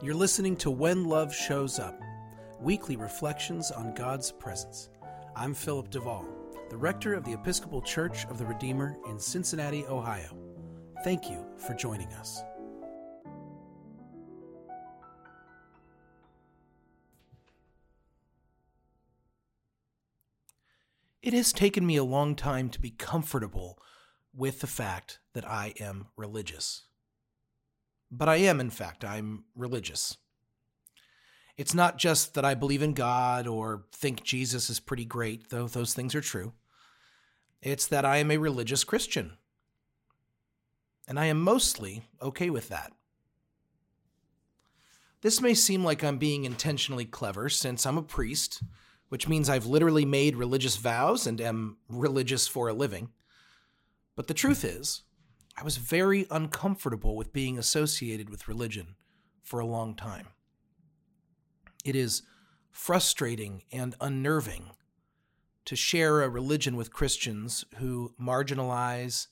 You're listening to When Love Shows Up, weekly reflections on God's presence. I'm Philip DeVaul, the rector of the Episcopal Church of the Redeemer in Cincinnati, Ohio. Thank you for joining us. It has taken me a long time to be comfortable with the fact that I am religious. But I am, in fact, I'm religious. It's not just that I believe in God or think Jesus is pretty great, though those things are true. It's that I am a religious Christian. And I am mostly okay with that. This may seem like I'm being intentionally clever since I'm a priest, which means I've literally made religious vows and am religious for a living. But the truth is, I was very uncomfortable with being associated with religion for a long time. It is frustrating and unnerving to share a religion with Christians who marginalize,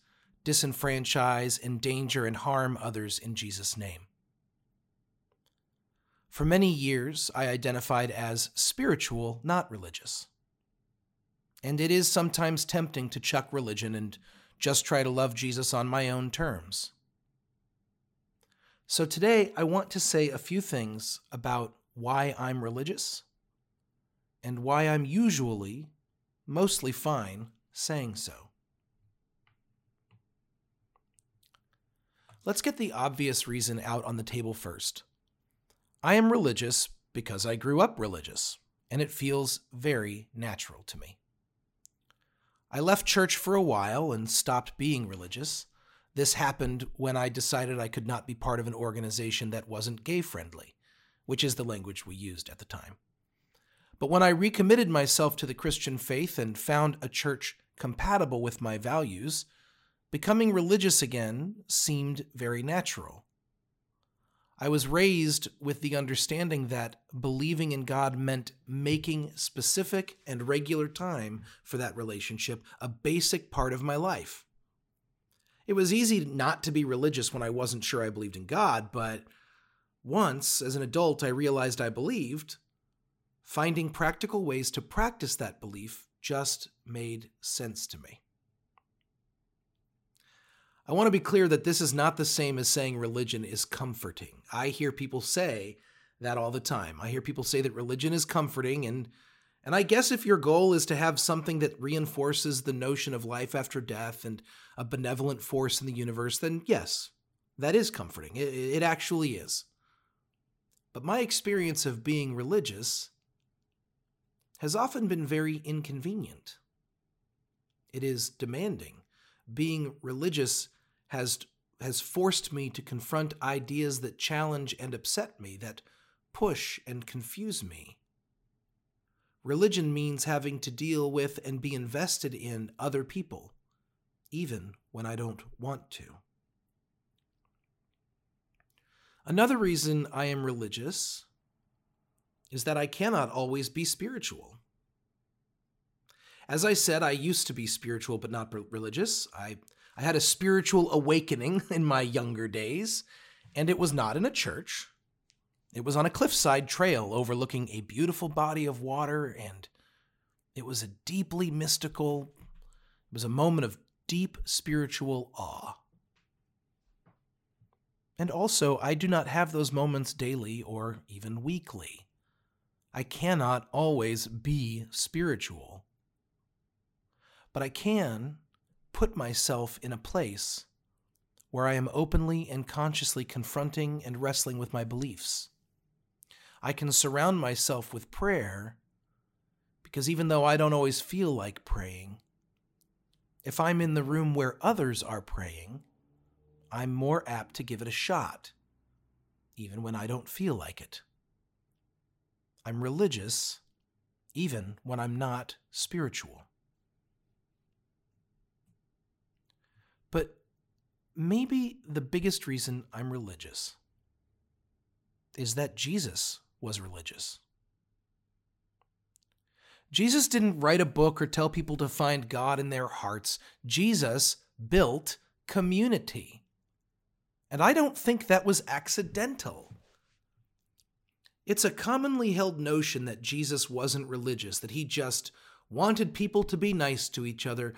disenfranchise, endanger, and harm others in Jesus' name. For many years, I identified as spiritual, not religious. And it is sometimes tempting to chuck religion and just try to love Jesus on my own terms. So today, I want to say a few things about why I'm religious and why I'm usually mostly fine saying so. Let's get the obvious reason out on the table first. I am religious because I grew up religious, and it feels very natural to me. I left church for a while and stopped being religious. This happened when I decided I could not be part of an organization that wasn't gay friendly, which is the language we used at the time. But when I recommitted myself to the Christian faith and found a church compatible with my values, becoming religious again seemed very natural. I was raised with the understanding that believing in God meant making specific and regular time for that relationship a basic part of my life. It was easy not to be religious when I wasn't sure I believed in God, but once, as an adult, I realized I believed, finding practical ways to practice that belief just made sense to me. I want to be clear that this is not the same as saying religion is comforting. I hear people say that all the time. I hear people say that religion is comforting and and I guess if your goal is to have something that reinforces the notion of life after death and a benevolent force in the universe, then yes, that is comforting. It, it actually is. But my experience of being religious has often been very inconvenient. It is demanding. Being religious has has forced me to confront ideas that challenge and upset me, that push and confuse me. Religion means having to deal with and be invested in other people, even when I don't want to. Another reason I am religious is that I cannot always be spiritual. As I said, I used to be spiritual but not religious. I I had a spiritual awakening in my younger days, and it was not in a church. It was on a cliffside trail overlooking a beautiful body of water, and it was a deeply mystical, it was a moment of deep spiritual awe. And also, I do not have those moments daily or even weekly. I cannot always be spiritual. But I can put myself in a place where I am openly and consciously confronting and wrestling with my beliefs. I can surround myself with prayer because even though I don't always feel like praying, if I'm in the room where others are praying, I'm more apt to give it a shot, even when I don't feel like it. I'm religious, even when I'm not spiritual. Maybe the biggest reason I'm religious is that Jesus was religious. Jesus didn't write a book or tell people to find God in their hearts. Jesus built community. And I don't think that was accidental. It's a commonly held notion that Jesus wasn't religious, that he just wanted people to be nice to each other,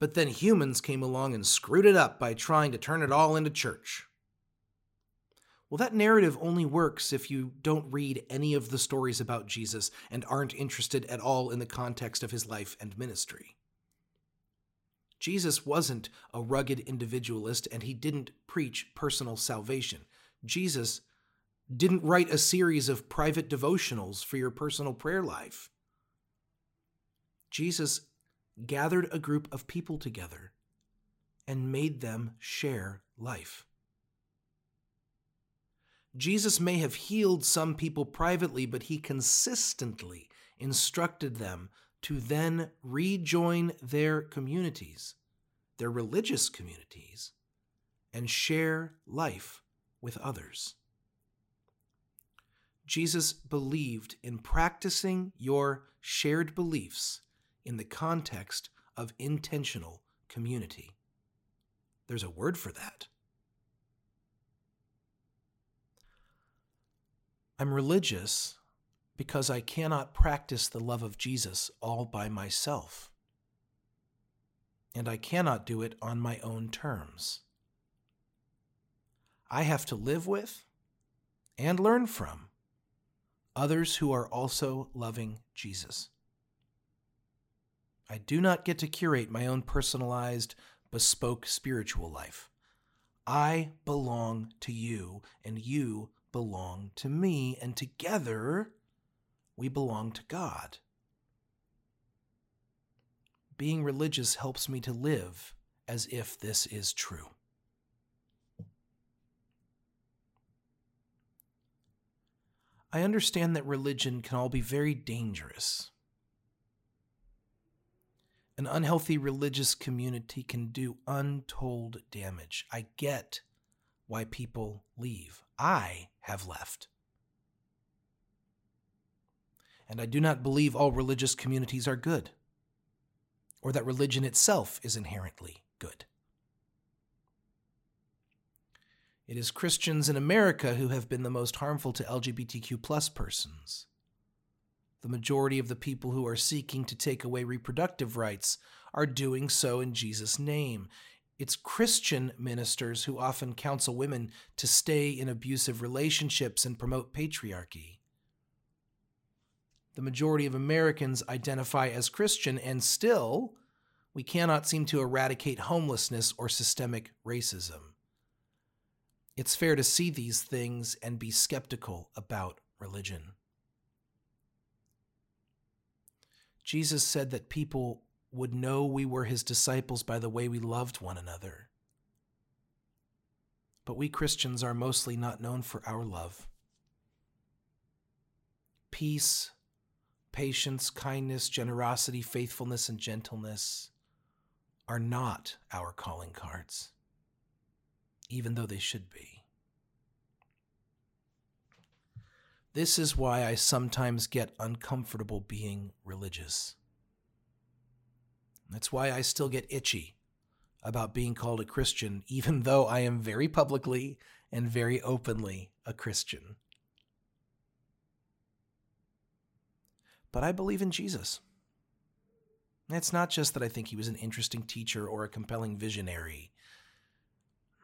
but then humans came along and screwed it up by trying to turn it all into church. Well, that narrative only works if you don't read any of the stories about Jesus and aren't interested at all in the context of his life and ministry. Jesus wasn't a rugged individualist and he didn't preach personal salvation. Jesus didn't write a series of private devotionals for your personal prayer life. Jesus gathered a group of people together and made them share life. Jesus may have healed some people privately, but he consistently instructed them to then rejoin their communities, their religious communities, and share life with others. Jesus believed in practicing your shared beliefs in the context of intentional community. There's a word for that. I'm religious because I cannot practice the love of Jesus all by myself. And I cannot do it on my own terms. I have to live with and learn from others who are also loving Jesus. I do not get to curate my own personalized, bespoke spiritual life. I belong to you, and you belong to me, and together we belong to God. Being religious helps me to live as if this is true. I understand that religion can all be very dangerous. An unhealthy religious community can do untold damage. I get why people leave. I have left. And I do not believe all religious communities are good, or that religion itself is inherently good. It is Christians in America who have been the most harmful to LGBTQ plus persons. The majority of the people who are seeking to take away reproductive rights are doing so in Jesus' name. It's Christian ministers who often counsel women to stay in abusive relationships and promote patriarchy. The majority of Americans identify as Christian, and still, we cannot seem to eradicate homelessness or systemic racism. It's fair to see these things and be skeptical about religion. Jesus said that people would know we were his disciples by the way we loved one another. But we Christians are mostly not known for our love. Peace, patience, kindness, generosity, faithfulness, and gentleness are not our calling cards even though they should be. This is why I sometimes get uncomfortable being religious. That's why I still get itchy about being called a Christian, even though I am very publicly and very openly a Christian. But I believe in Jesus. It's not just that I think he was an interesting teacher or a compelling visionary.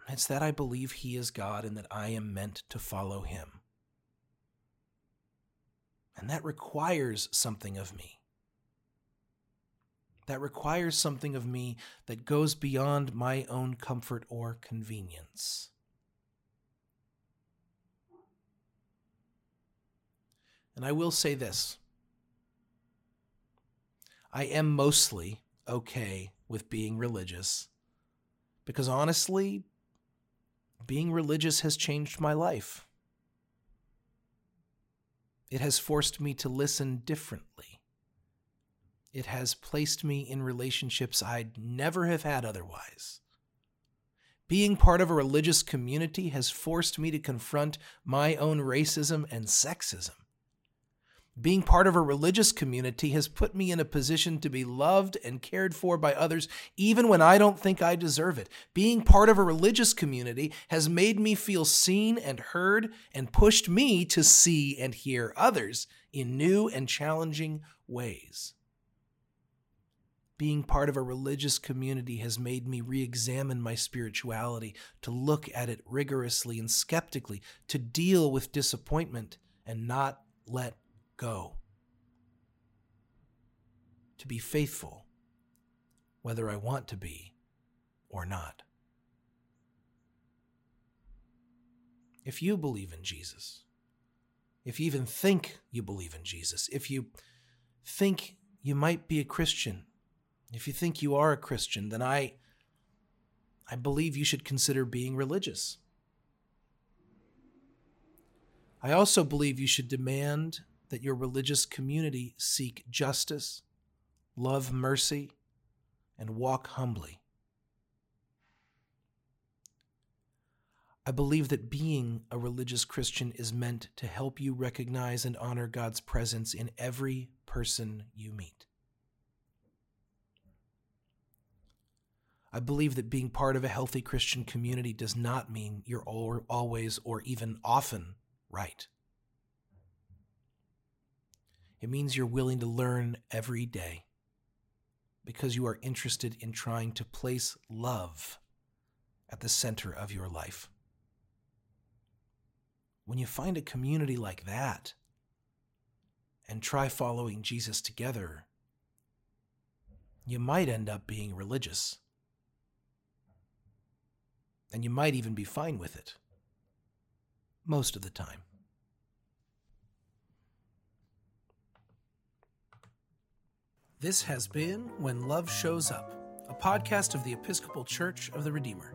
It's that I believe He is God and that I am meant to follow Him. And that requires something of me. That requires something of me that goes beyond my own comfort or convenience. And I will say this I am mostly okay with being religious because honestly, being religious has changed my life. It has forced me to listen differently. It has placed me in relationships I'd never have had otherwise. Being part of a religious community has forced me to confront my own racism and sexism. Being part of a religious community has put me in a position to be loved and cared for by others, even when I don't think I deserve it. Being part of a religious community has made me feel seen and heard and pushed me to see and hear others in new and challenging ways. Being part of a religious community has made me re examine my spirituality, to look at it rigorously and skeptically, to deal with disappointment and not let go. To be faithful, whether I want to be or not. If you believe in Jesus, if you even think you believe in Jesus, if you think you might be a Christian, if you think you are a Christian, then I I believe you should consider being religious. I also believe you should demand that your religious community seek justice, love mercy, and walk humbly. I believe that being a religious Christian is meant to help you recognize and honor God's presence in every person you meet. I believe that being part of a healthy Christian community does not mean you're always or even often right. It means you're willing to learn every day because you are interested in trying to place love at the center of your life. When you find a community like that and try following Jesus together, you might end up being religious. And you might even be fine with it. Most of the time. This has been When Love Shows Up, a podcast of the Episcopal Church of the Redeemer.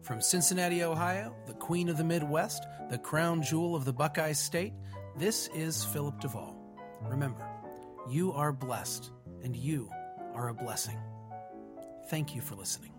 From Cincinnati, Ohio, the Queen of the Midwest, the crown jewel of the Buckeye State, this is Philip DeVaul. Remember, you are blessed, and you are a blessing. Thank you for listening.